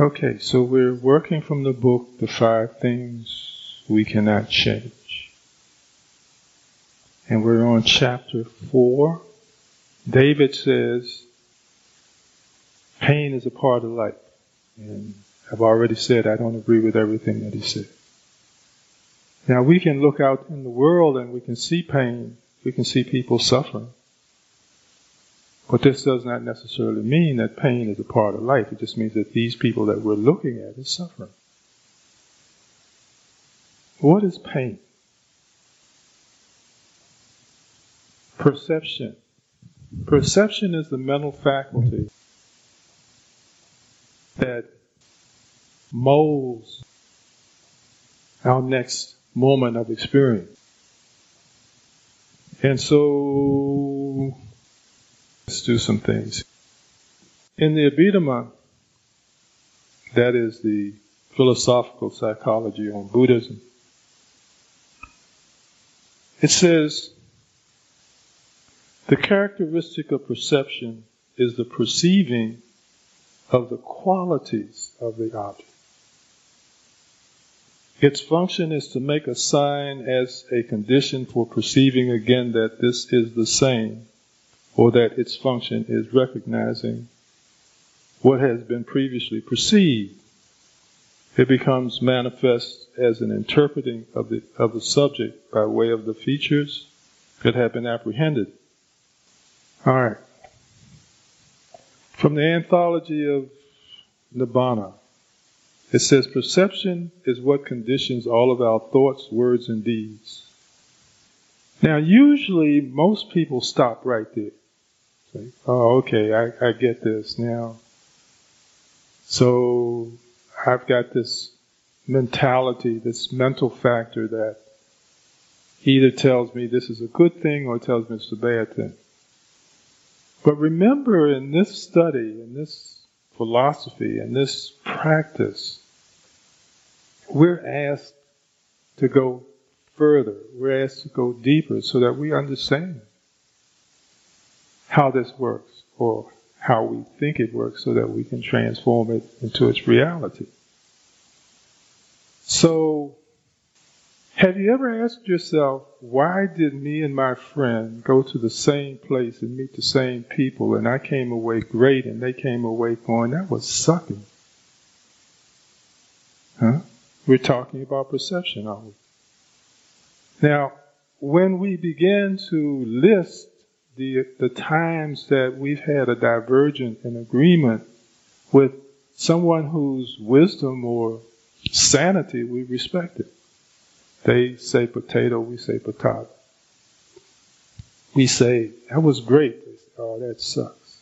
Okay, so we're working from the book, The Five Things We Cannot Change. And we're on chapter four. David says, pain is a part of life. And I've already said I don't agree with everything that he said. Now we can look out in the world and we can see pain. We can see people suffering. But this does not necessarily mean that pain is a part of life. It just means that these people that we're looking at is suffering. What is pain? Perception. Perception is the mental faculty that molds our next moment of experience. And so Let's do some things. In the Abhidhamma, that is the philosophical psychology on Buddhism, it says the characteristic of perception is the perceiving of the qualities of the object. Its function is to make a sign as a condition for perceiving again that this is the same or that its function is recognizing what has been previously perceived. It becomes manifest as an interpreting of the, of the subject by way of the features that have been apprehended. Alright. From the anthology of Nibbana, it says perception is what conditions all of our thoughts, words, and deeds. Now, usually most people stop right there oh, okay, I, I get this now. So I've got this mentality, this mental factor that either tells me this is a good thing or tells me it's a bad thing. But remember in this study, in this philosophy, in this practice, we're asked to go further. We're asked to go deeper so that we understand how this works or how we think it works so that we can transform it into its reality. So, have you ever asked yourself, why did me and my friend go to the same place and meet the same people and I came away great and they came away going, that was sucking? Huh? We're talking about perception, aren't we? Now, when we begin to list the, the times that we've had a divergent in agreement with someone whose wisdom or sanity we respected. They say potato, we say potato. We say, that was great. They say, oh, that sucks.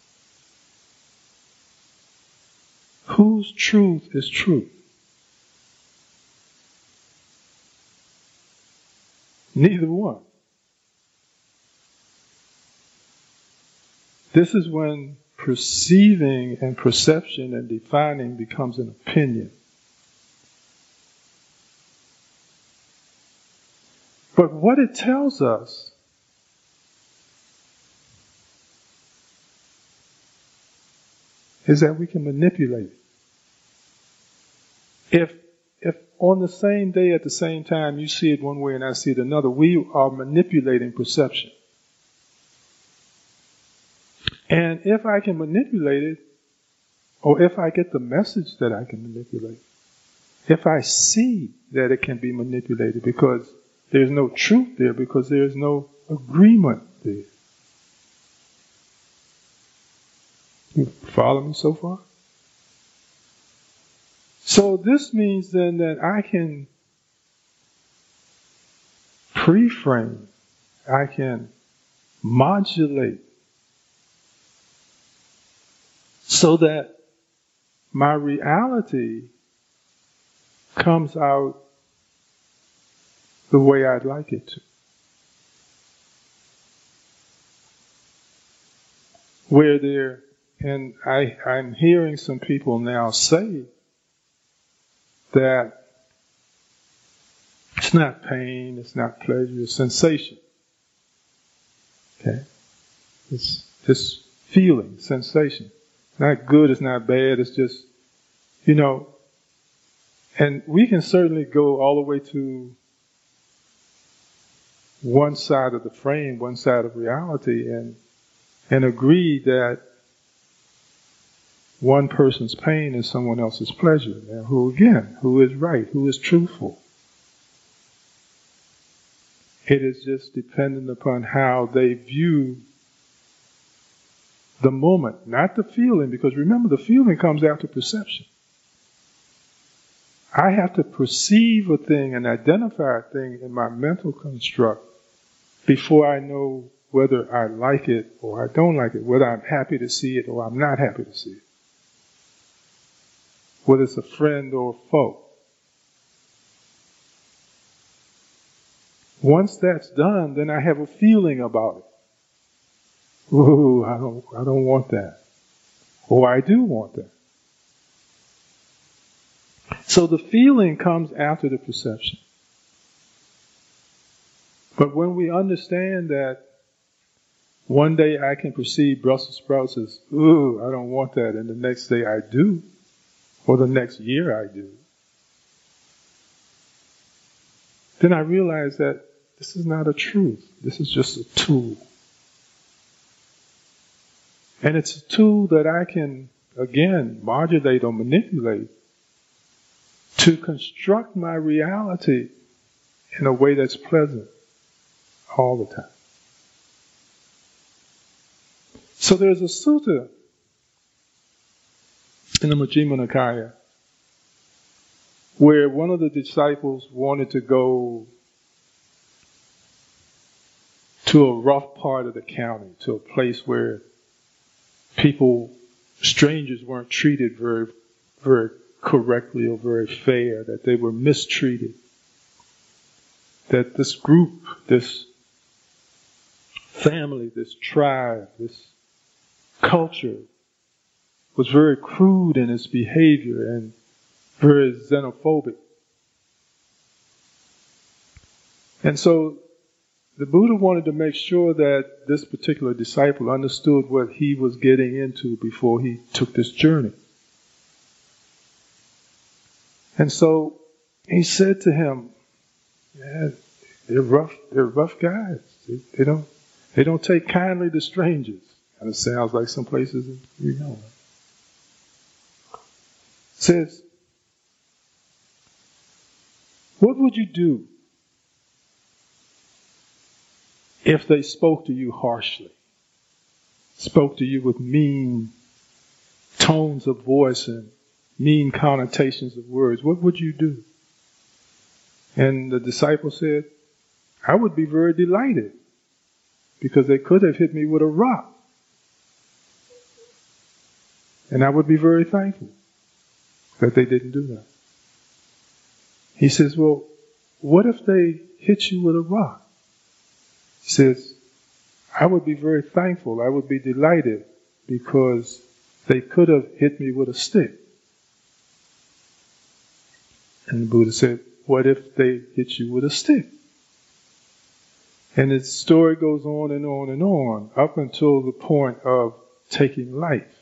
Whose truth is truth? Neither one. This is when perceiving and perception and defining becomes an opinion. But what it tells us is that we can manipulate it. If if on the same day at the same time you see it one way and I see it another, we are manipulating perception. And if I can manipulate it, or if I get the message that I can manipulate, if I see that it can be manipulated because there's no truth there, because there's no agreement there. You follow me so far? So this means then that I can pre-frame, I can modulate so that my reality comes out the way I'd like it to. Where there, and I, I'm hearing some people now say that it's not pain, it's not pleasure, it's sensation. Okay? It's this feeling, sensation not good, it's not bad, it's just, You know, and we can certainly go all the way to one side of the frame, one side of reality, and and agree that one person's pain is someone else's pleasure. Now, who again, who is right, who is truthful? It is just dependent upon how they view the moment, not the feeling, because remember, the feeling comes after perception. I have to perceive a thing and identify a thing in my mental construct before I know whether I like it or I don't like it, whether I'm happy to see it or I'm not happy to see it, whether it's a friend or a foe. Once that's done, then I have a feeling about it. Ooh, I don't, I don't want that. Or I do want that. So the feeling comes after the perception. But when we understand that one day I can perceive Brussels sprouts as, ooh, I don't want that, and the next day I do, or the next year I do, then I realize that this is not a truth. This is just a tool. And it's a tool that I can, again, modulate or manipulate to construct my reality in a way that's pleasant all the time. So there's a sutta in the Majjhima Nikaya where one of the disciples wanted to go to a rough part of the county, to a place where people, strangers weren't treated very, very correctly or very fair, that they were mistreated. That this group, this family, this tribe, this culture was very crude in its behavior and very xenophobic. And so the Buddha wanted to make sure that this particular disciple understood what he was getting into before he took this journey. And so he said to him, yeah, they're rough, they're rough guys. They, they don't, they don't take kindly to strangers. Kind of sounds like some places you know. Says, what would you do if they spoke to you harshly, spoke to you with mean tones of voice and mean connotations of words? What would you do? And the disciple said, I would be very delighted because they could have hit me with a rock. And I would be very thankful that they didn't do that. He says, Well, what if they hit you with a rock? He says, I would be very thankful. I would be delighted because they could have hit me with a stick. And the Buddha said, What if they hit you with a stick? And the story goes on and on and on up until the point of taking life.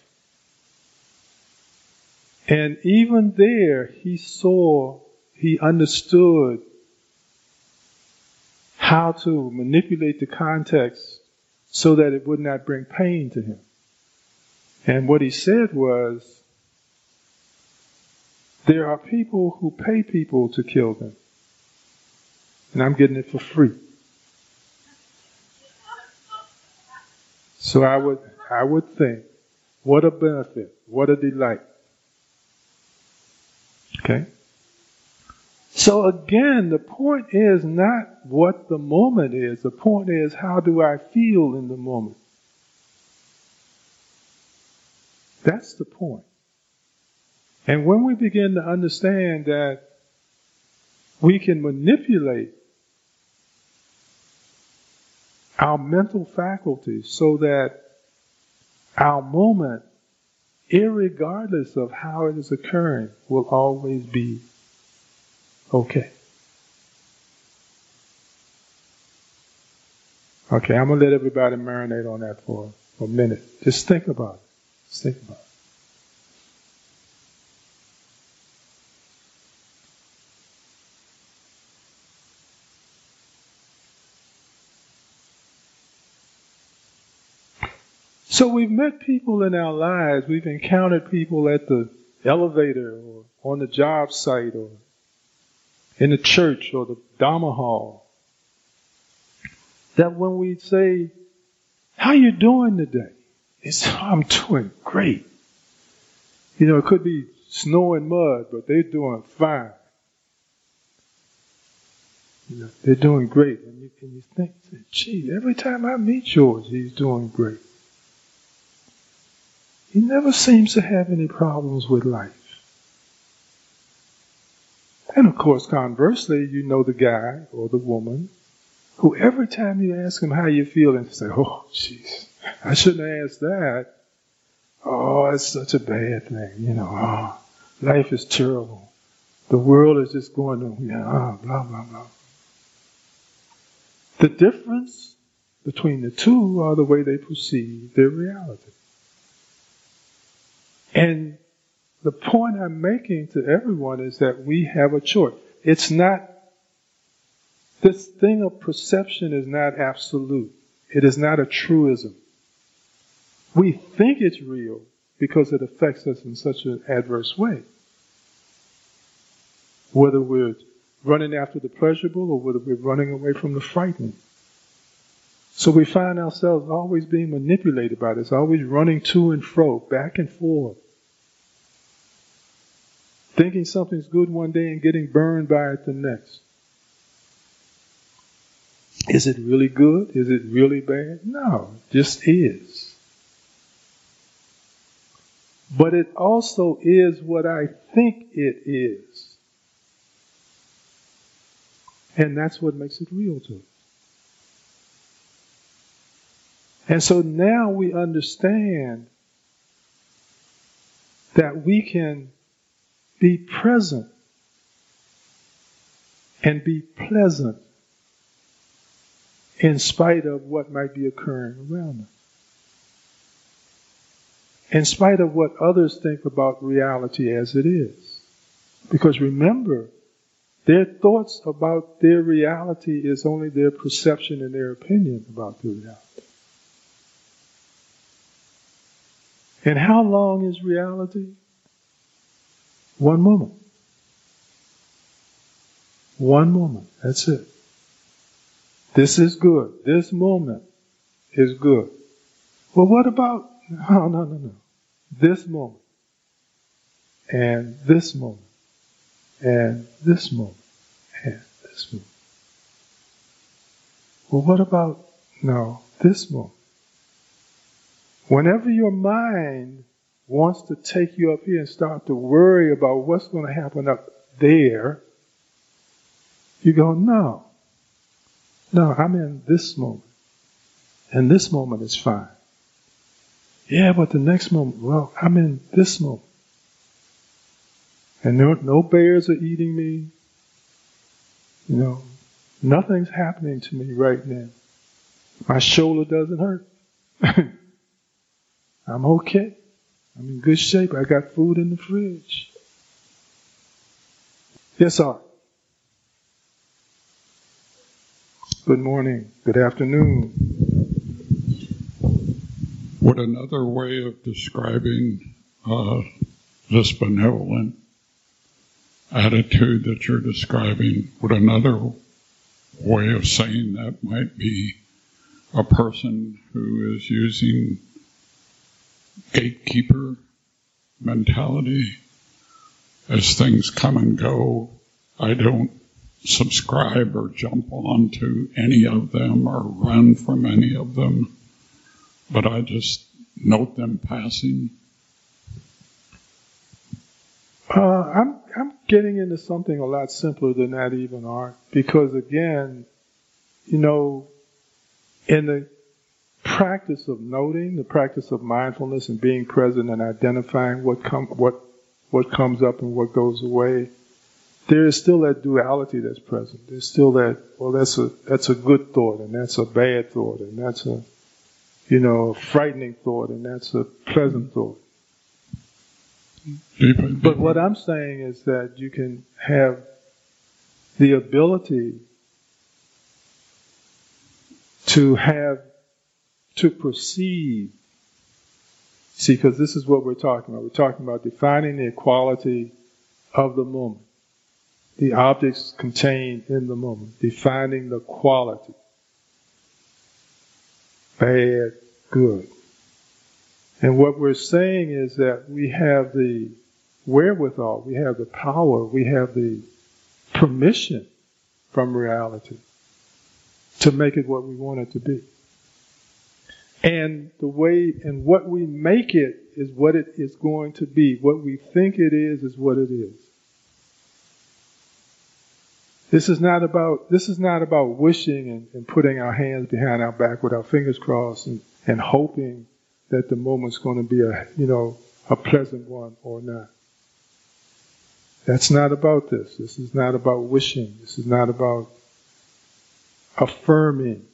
And even there, he saw, he understood how to manipulate the context so that it would not bring pain to him. And what he said was, there are people who pay people to kill them. And I'm getting it for free. So I would, I would think, what a benefit, what a delight Okay? So again, the point is not what the moment is. The point is how do I feel in the moment? That's the point. And when we begin to understand that we can manipulate our mental faculties so that our moment irregardless of how it is occurring, will always be Okay. Okay, I'm going to let everybody marinate on that for a minute. Just think about it. Just think about it. So we've met people in our lives, we've encountered people at the elevator or on the job site or in the church or the Dharma hall. That when we say, how you doing today? It's, I'm doing great. You know, it could be snow and mud, but they're doing fine. You know, they're doing great. And you, and you think, gee, every time I meet George, he's doing great. He never seems to have any problems with life. And of course, conversely, you know the guy or the woman who every time you ask him how you feel, and say, oh, jeez, I shouldn't asked that. Oh, it's such a bad thing, you know. Oh, life is terrible. The world is just going to, you know, oh, blah, blah, blah. The difference between the two are the way they perceive their reality. And the point I'm making to everyone is that we have a choice. It's not, this thing of perception is not absolute. It is not a truism. We think it's real because it affects us in such an adverse way. Whether we're running after the pleasurable or whether we're running away from the frightening. So we find ourselves always being manipulated by this, always running to and fro, back and forth. Thinking something's good one day and getting burned by it the next. Is it really good? Is it really bad? No, it just is. But it also is what I think it is. And that's what makes it real to us. And so now we understand that we can be present and be pleasant in spite of what might be occurring around us. In spite of what others think about reality as it is. Because remember, their thoughts about their reality is only their perception and their opinion about reality. And how long is reality? One moment. One moment. That's it. This is good. This moment is good. Well, what about, no, no, no, no. This moment. And this moment. And this moment. And this moment. Well, what about, no, this moment? Whenever your mind wants to take you up here and start to worry about what's going to happen up there, you go, no. No, I'm in this moment. And this moment is fine. Yeah, but the next moment, well, I'm in this moment. And no, no bears are eating me. You know, nothing's happening to me right now. My shoulder doesn't hurt. I'm okay. I'm in good shape. I got food in the fridge. Yes, sir. Good morning. Good afternoon. Would another way of describing uh, this benevolent attitude that you're describing, would another way of saying that might be a person who is using gatekeeper mentality. As things come and go, I don't subscribe or jump on to any of them or run from any of them, but I just note them passing. Uh, I'm I'm getting into something a lot simpler than that, even art, because again, you know, in the practice of noting, the practice of mindfulness and being present and identifying what come what what comes up and what goes away, there is still that duality that's present. There's still that well that's a that's a good thought and that's a bad thought and that's a you know, a frightening thought and that's a pleasant thought. But what I'm saying is that you can have the ability to have to perceive See, because this is what we're talking about. We're talking about defining the equality of the moment, the objects contained in the moment, defining the quality. Bad, good. And what we're saying is that we have the wherewithal, we have the power, we have the permission from reality to make it what we want it to be. And the way and what we make it is what it is going to be. What we think it is is what it is. This is not about this is not about wishing and, and putting our hands behind our back with our fingers crossed and, and hoping that the moment's going to be a you know a pleasant one or not. That's not about this. This is not about wishing. This is not about affirming.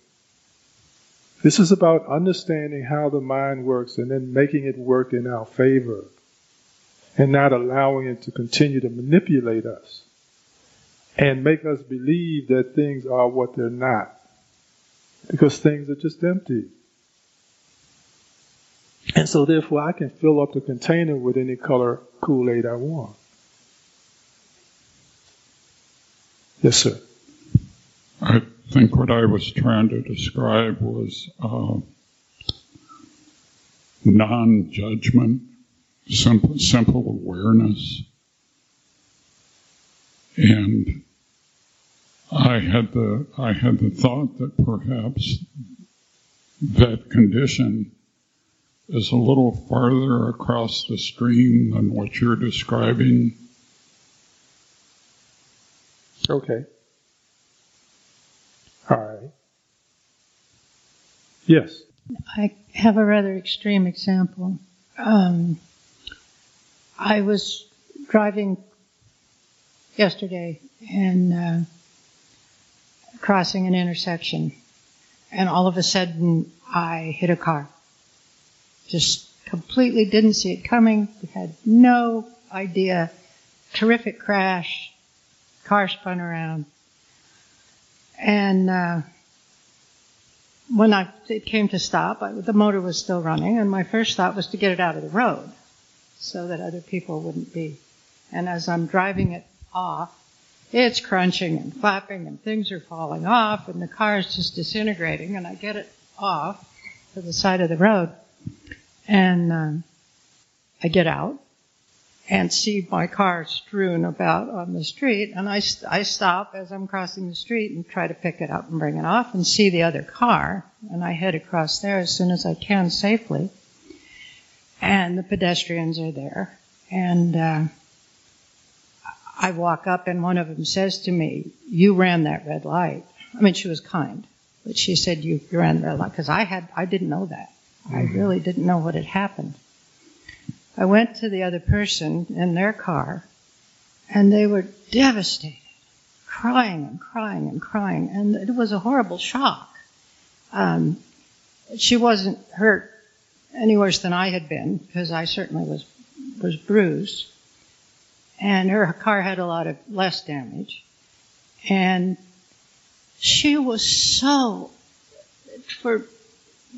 This is about understanding how the mind works and then making it work in our favor and not allowing it to continue to manipulate us and make us believe that things are what they're not because things are just empty. And so therefore I can fill up the container with any color Kool-Aid I want. Yes, sir. I think what I was trying to describe was uh, non judgment, simple, simple awareness. And I had the I had the thought that perhaps that condition is a little farther across the stream than what you're describing. Okay. All right. Yes. I have a rather extreme example. Um, I was driving yesterday and uh, crossing an intersection, and all of a sudden I hit a car. Just completely didn't see it coming, had no idea. Terrific crash, car spun around. And uh, when I, it came to stop, I, the motor was still running, and my first thought was to get it out of the road so that other people wouldn't be. And as I'm driving it off, it's crunching and flapping, and things are falling off, and the car is just disintegrating. And I get it off to the side of the road, and um, I get out, and see my car strewn about on the street. And I, I stop as I'm crossing the street and try to pick it up and bring it off and see the other car. And I head across there as soon as I can safely. And the pedestrians are there. And uh, I walk up and one of them says to me, You ran that red light. I mean, she was kind, but she said, You, you ran the red light. Because I, had, I didn't know that. Mm-hmm. I really didn't know what had happened. I went to the other person in their car, and they were devastated, crying and crying and crying, and it was a horrible shock. Um, she wasn't hurt any worse than I had been, because I certainly was was bruised, and her car had a lot of less damage, and she was so for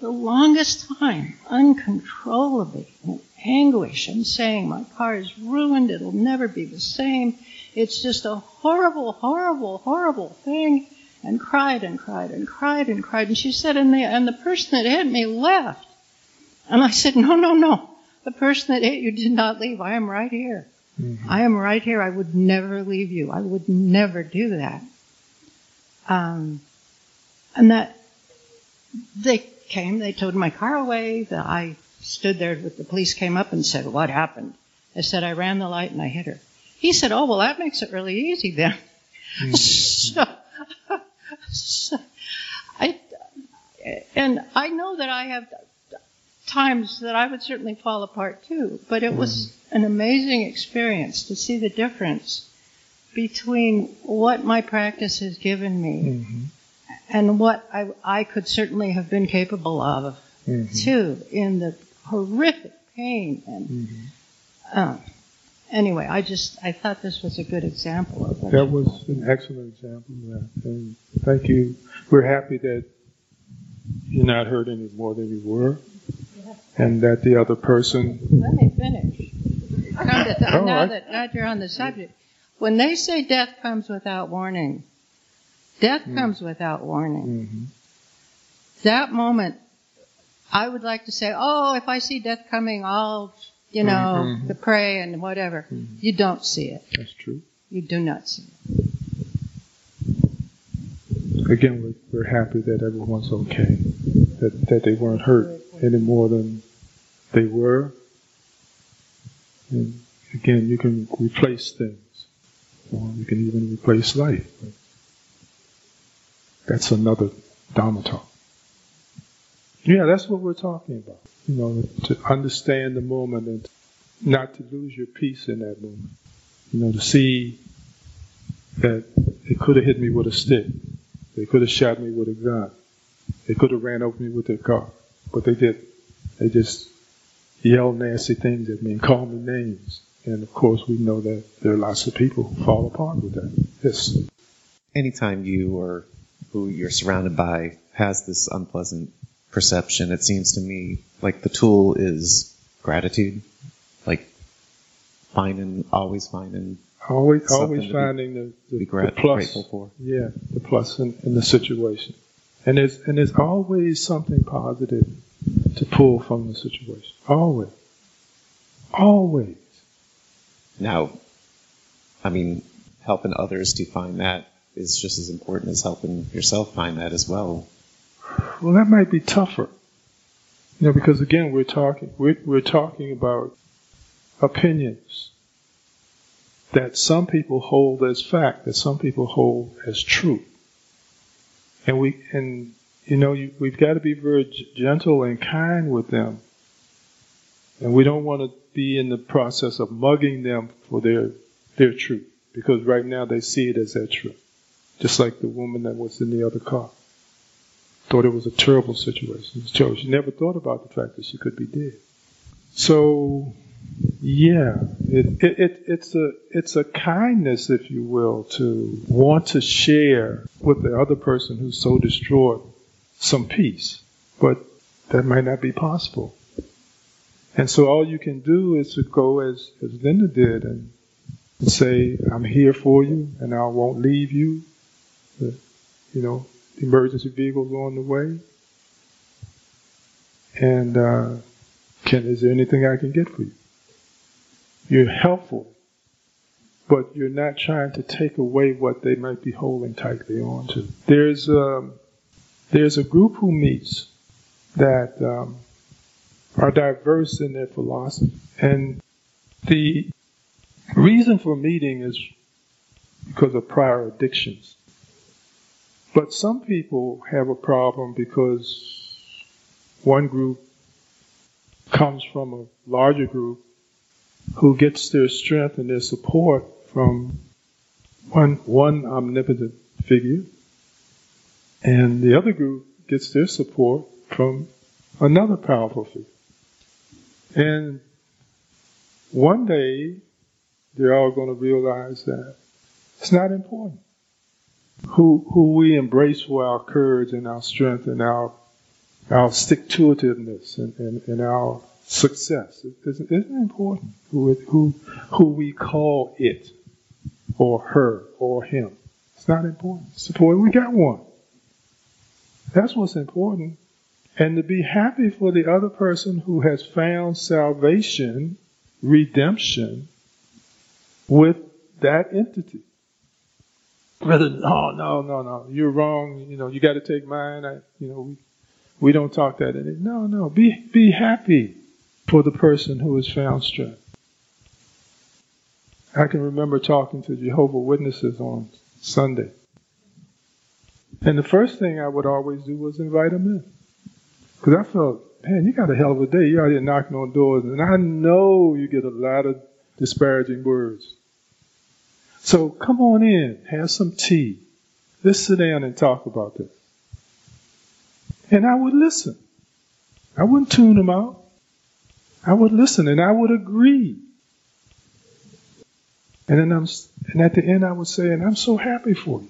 the longest time uncontrollably anguish and saying, My car is ruined, it'll never be the same. It's just a horrible, horrible, horrible thing. And cried and cried and cried and cried. And she said, and the, and the person that hit me left. And I said, No, no, no. The person that hit you did not leave. I am right here. Mm-hmm. I am right here. I would never leave you. I would never do that. Um, and that they came, they towed my car away. The, I stood there with the police came up and said, what happened? I said, I ran the light and I hit her. He said, oh, well, that makes it really easy then. Mm-hmm. so, so, I, and I know that I have times that I would certainly fall apart too, but it was mm-hmm. an amazing experience to see the difference between what my practice has given me mm-hmm and what I, I could certainly have been capable of mm-hmm. too in the horrific pain and mm-hmm. um, anyway i just i thought this was a good example of that That was an excellent example of that and thank you we're happy that you're not hurt any more than you were and that the other person. Let me finish. Come to th- Oh, now I- that now you're on the subject, when they say death comes without warning, death Hmm. comes without warning. Mhm. That moment, I would like to say, oh, if I see death coming, I'll, you know, Mhm. to pray and whatever. Mhm. You don't see it. That's true. You do not see it. Again, we're, we're happy that everyone's okay, that that they weren't hurt any more than they were. And again, you can replace things, or you can even replace life. That's another Dharma talk. Yeah, that's what we're talking about. You know, to understand the moment and not to lose your peace in that moment. You know, to see that it could have hit me with a stick. They could have shot me with a gun. They could have ran over me with their car. But they didn't. They just yelled nasty things at me and called me names. And of course, we know that there are lots of people who fall apart with that. Yes. anytime you or who you're surrounded by has this unpleasant perception, it seems to me like the tool is gratitude. Like finding, always finding, Always, always be- finding the, the, the plus. for. Yeah, the plus in, in the situation. And there's, and there's always something positive to pull from the situation. Always. Always. Now, I mean, helping others to find that is just as important as helping yourself find that as well. Well, that might be tougher. You know, because again, we're talking we're, we're talking about opinions that some people hold as fact, that some people hold as truth, and we and you know you, we've got to be very gentle and kind with them, and we don't want to be in the process of mugging them for their their truth, because right now they see it as their truth, just like the woman that was in the other car thought it was a terrible situation. She never thought about the fact that she could be dead. So, yeah, it, it, it, it's a it's a kindness, if you will, to want to share with the other person who's so distraught some peace, but that might not be possible. And so all you can do is to go as as Linda did and, and say, "I'm here for you, and I won't leave you." Uh, you know, emergency vehicle's on the way. And uh, can is there anything I can get for you? You're helpful, but you're not trying to take away what they might be holding tightly on to. There's um, there's a group who meets that um, are diverse in their philosophy, and the reason for meeting is because of prior addictions. But some people have a problem because one group comes from a larger group who gets their strength and their support from one, one omnipotent figure, and the other group gets their support from another powerful figure. And one day, they're all going to realize that it's not important who who we embrace for our courage and our strength and our our stick to itiveness and, and, and our success. It isn't, isn't important who who who we call it or her or him. It's not important. It's important we got one. That's what's important. And to be happy for the other person who has found salvation, redemption with that entity rather than, oh no no no. You're wrong. You know you got to take mine. I, you know we, we don't talk that it. No no. Be be happy for the person who is found strength. I can remember talking to Jehovah Witnesses on Sunday. And the first thing I would always do was invite them in. Because I felt man you got a hell of a day. You're out here knocking on doors. And I know you get a lot of disparaging words so come on in, have some tea. Let's sit down and talk about this. And I would listen. I wouldn't tune them out. I would listen and I would agree. And then I'm, and at the end I would say, and I'm so happy for you.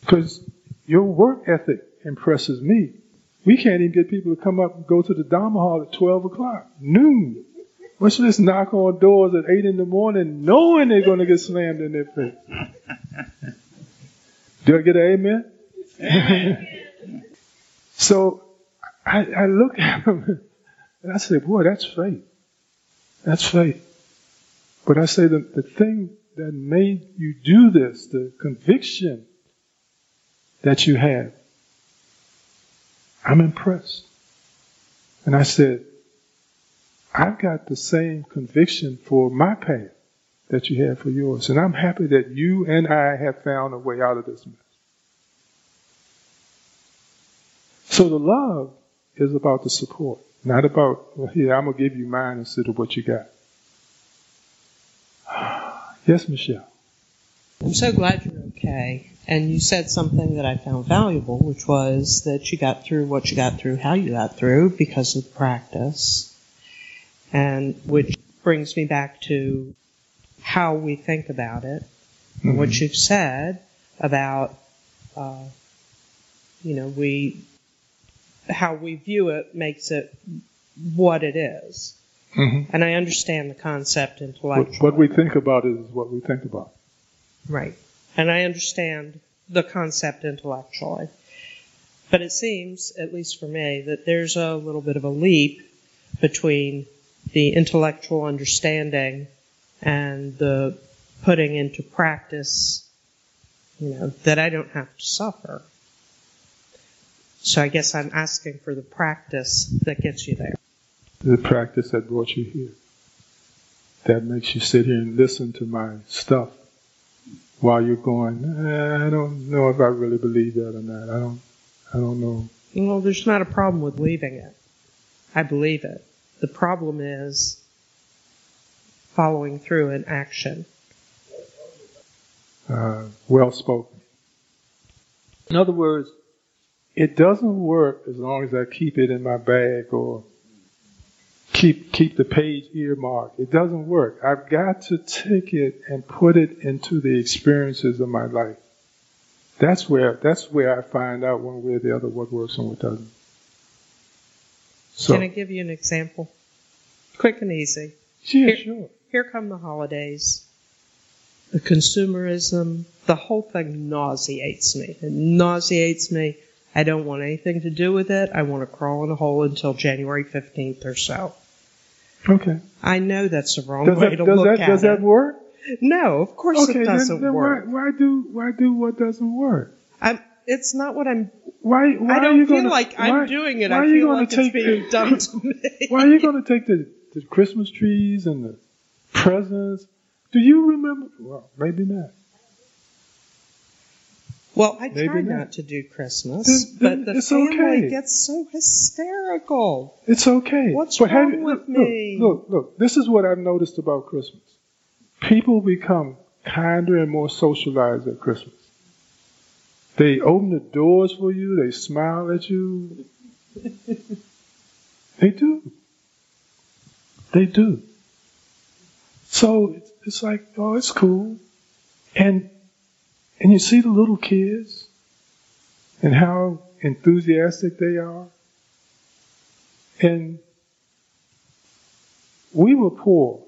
Because your work ethic impresses me. We can't even get people to come up and go to the Dharma hall at 12 o'clock, noon. Let's just knock on doors at 8 in the morning knowing they're going to get slammed in their face. Do I get an amen? so I, I look at them and I say, boy, that's faith. That's faith. But I say the, the thing that made you do this, the conviction that you have, I'm impressed. And I said, I've got the same conviction for my path that you have for yours. And I'm happy that you and I have found a way out of this mess. So the love is about the support, not about, well, here, I'm going to give you mine instead of what you got. yes, Michelle. I'm so glad you're okay. And you said something that I found valuable, which was that you got through what you got through, how you got through, because of practice. And which brings me back to how we think about it. Mm-hmm. What you've said about, uh, you know, we, how we view it makes it what it is. Mm-hmm. And I understand the concept intellectually. What, what we think about is what we think about. Right. And I understand the concept intellectually. But it seems, at least for me, that there's a little bit of a leap between the intellectual understanding and the putting into practice, you know, that I don't have to suffer. So I guess I'm asking for the practice that gets you there. The practice that brought you here. That makes you sit here and listen to my stuff while you're going, eh, I don't know if I really believe that or not. I don't, I don't know. Well, there's not a problem with leaving it. I believe it. The problem is following through in action. Uh, well spoken. In other words, it doesn't work as long as I keep it in my bag or keep keep the page earmarked. It doesn't work. I've got to take it and put it into the experiences of my life. That's where that's where I find out one way or the other what works and what doesn't. So, Can I give you an example? Quick and easy. Yeah, here, sure. Here come the holidays. The consumerism, the whole thing nauseates me. It nauseates me. I don't want anything to do with it. I want to crawl in a hole until January 15th or so. Okay. I know that's the wrong does way that, to look that, at does it. Does that work? No, of course okay, it doesn't then, then work. Why, why, do why do what doesn't work? I'm, it's not what I'm. Why? why I don't feel gonna, like I'm doing it. I feel like it's being the, done to me. why are you going to take the, the Christmas trees and the presents? Do you remember? Well, maybe not. Well, I Maybe try not. not. to do Christmas, then, then but the family okay. gets so hysterical. It's okay. What's but wrong you, with look, me? Look, look, look. This is what I've noticed about Christmas. People become kinder and more socialized at Christmas. They open the doors for you. They smile at you. they do. They do. So it's, like, oh, it's cool. And and you see the little kids and how enthusiastic they are. And we were poor,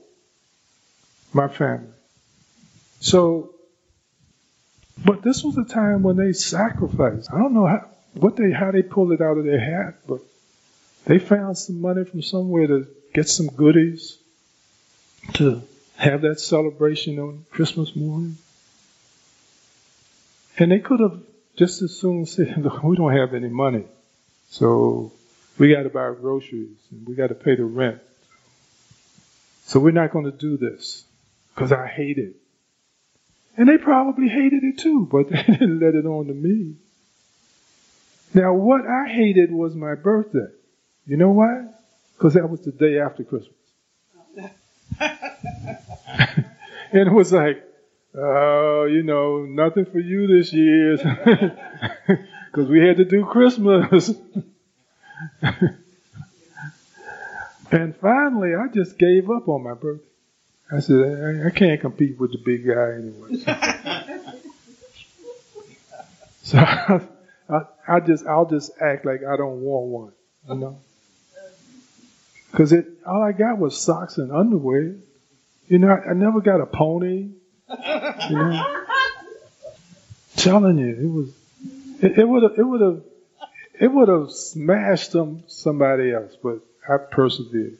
my family. So, but this was a time when they sacrificed. I don't know how, what they, how they pulled it out of their hat, but they found some money from somewhere to get some goodies to have that celebration on Christmas morning. And they could have just as soon said, look, we don't have any money. So we got to buy groceries and we got to pay the rent. So we're not going to do this because I hate it. And they probably hated it too, but they didn't let it on to me. Now, what I hated was my birthday. You know why? Because that was the day after Christmas. and it was like, oh, you know, nothing for you this year because we had to do Christmas. and finally, I just gave up on my birthday. I said, I, I can't compete with the big guy anyway. so I, I, I just I'll just act like I don't want one, you know. Cause it all I got was socks and underwear. You know, I, I never got a pony. You know, telling you, it was it would have it would have it would have smashed them somebody else, but I persevered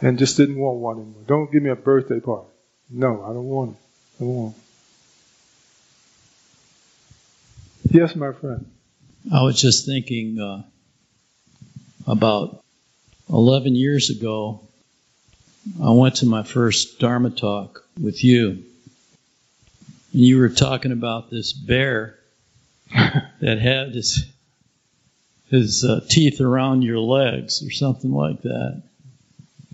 and just didn't want one anymore. Don't give me a birthday party. No, I don't want it. I don't want it. Yes, my friend. I was just thinking uh, about 11 years ago, I went to my first Dharma talk with you. And you were talking about this bear that had his, his uh, teeth around your legs or something like that.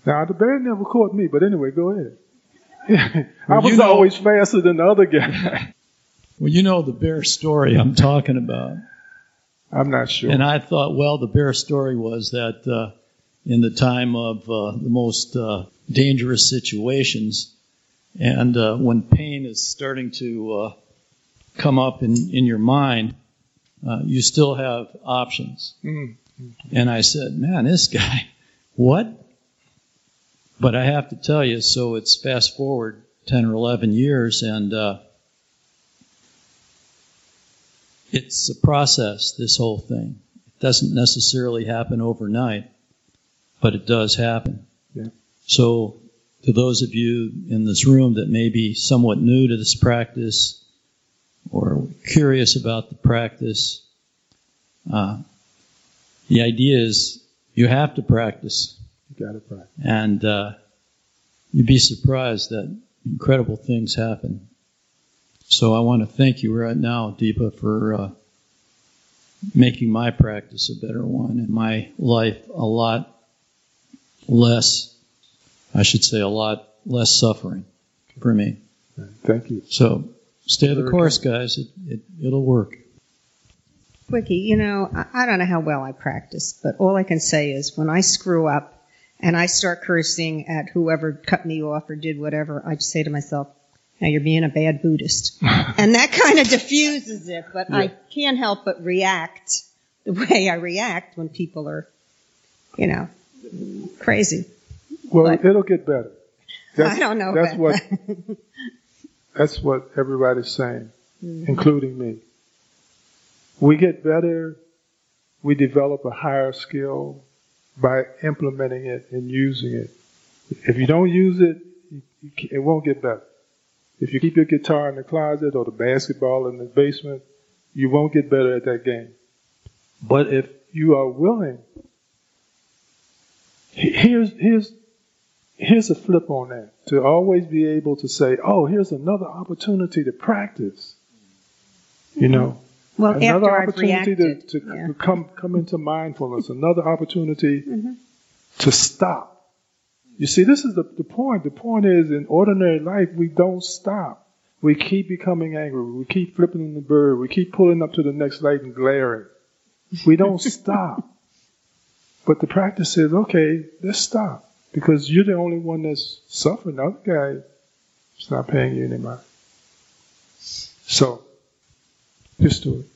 Now, the bear never caught me, but anyway, go ahead. I was you know- always faster than the other guy. Well, you know the bear story I'm talking about. I'm not sure. And I thought, well, the bear story was that uh, in the time of uh, the most uh, dangerous situations, and uh, when pain is starting to uh, come up in, in your mind, uh, you still have options. Mm. And I said, man, this guy, what? But I have to tell you, so it's fast forward 10 or 11 years, and uh, it's a process, this whole thing. It doesn't necessarily happen overnight, but it does happen. Yeah. So, to those of you in this room that may be somewhat new to this practice or curious about the practice, uh, the idea is you have to practice, You got it right. and uh, you'd be surprised that incredible things happen. So I want to thank you right now, Deepa, for uh, making my practice a better one and my life a lot less, I should say, a lot less suffering for me. Thank you. So stay the course, guys. It, it, it'll work. Quickie, you know, I, I don't know how well I practice, but all I can say is when I screw up and I start cursing at whoever cut me off or did whatever, I just say to myself, now you're being a bad Buddhist. and that kind of diffuses it, but I can't help but react the way I react when people are, you know, crazy. Well, But- it'll get better. I don't know That's what that's what everybody's saying, Mm-hmm. including me. We get better. We develop a higher skill by implementing it and using it. If you don't use it, it won't get better. If you keep your guitar in the closet or the basketball in the basement, you won't get better at that game. But if you are willing, here's here's here's a flip on that to always be able to say, "Oh, here's another opportunity to practice." You know, Well, another opportunity to, to yeah. come come into mindfulness, another opportunity Mhm. to stop. You see, this is the, the point. The point is, in ordinary life, we don't stop. We keep becoming angry. We keep flipping the bird. We keep pulling up to the next light and glaring. We don't stop. But the practice says, okay, let's stop. Because you're the only one that's suffering. The other guy is not paying you any mind. So, just do it.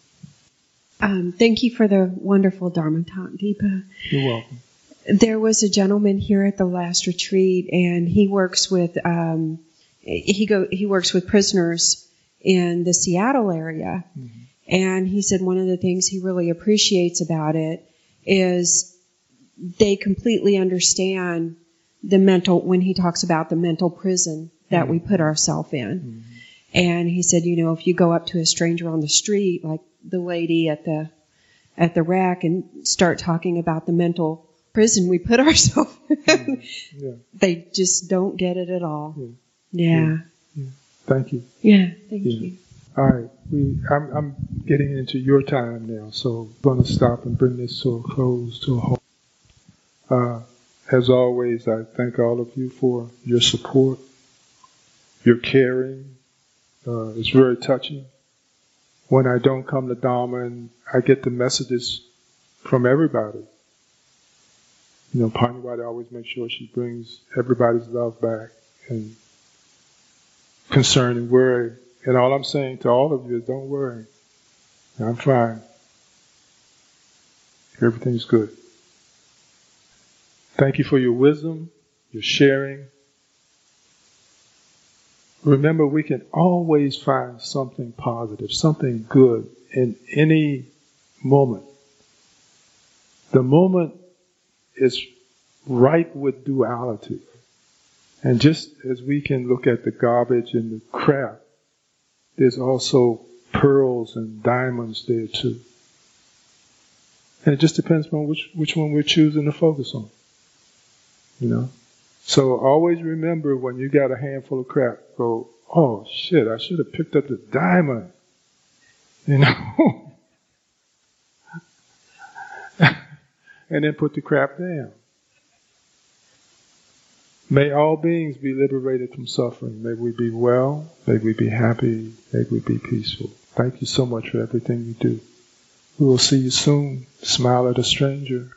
Um, thank you for the wonderful Dharma talk, Deepa. You're welcome. There was a gentleman here at the last retreat, and he works with um, he go he works with prisoners in the Seattle area, and he said one of the things he really appreciates about it is they completely understand the mental when he talks about the mental prison that we put ourselves in. And he said, you know, if you go up to a stranger on the street, like the lady at the at the rack, and start talking about the mental prison we put ourselves in, Yeah. they just don't get it at all. Yeah. Yeah, Thank you. yeah. Thank Yeah. you. All right, we, I'm, I'm getting into your time now, so I'm going to stop and bring this to a close, to a halt. Uh, as always, I thank all of you for your support, your caring. Uh, it's very touching. When I don't come to Dharma and I get the messages from everybody. You know, Pannavati always makes sure she brings everybody's love back and concern and worry. And all I'm saying to all of you is don't worry. I'm fine. Everything's good. Thank you for your wisdom, your sharing. Remember, we can always find something positive, something good in any moment. The moment is ripe with duality. And just as we can look at the garbage and the crap, there's also pearls and diamonds there too. And it just depends on which, which one we're choosing to focus on. You know? So always remember when you got a handful of crap, go, oh shit, I should have picked up the diamond. You know? and then put the crap down. May all beings be liberated from suffering. May we be well. May we be happy. May we be peaceful. Thank you so much for everything you do. We will see you soon. Smile at a stranger.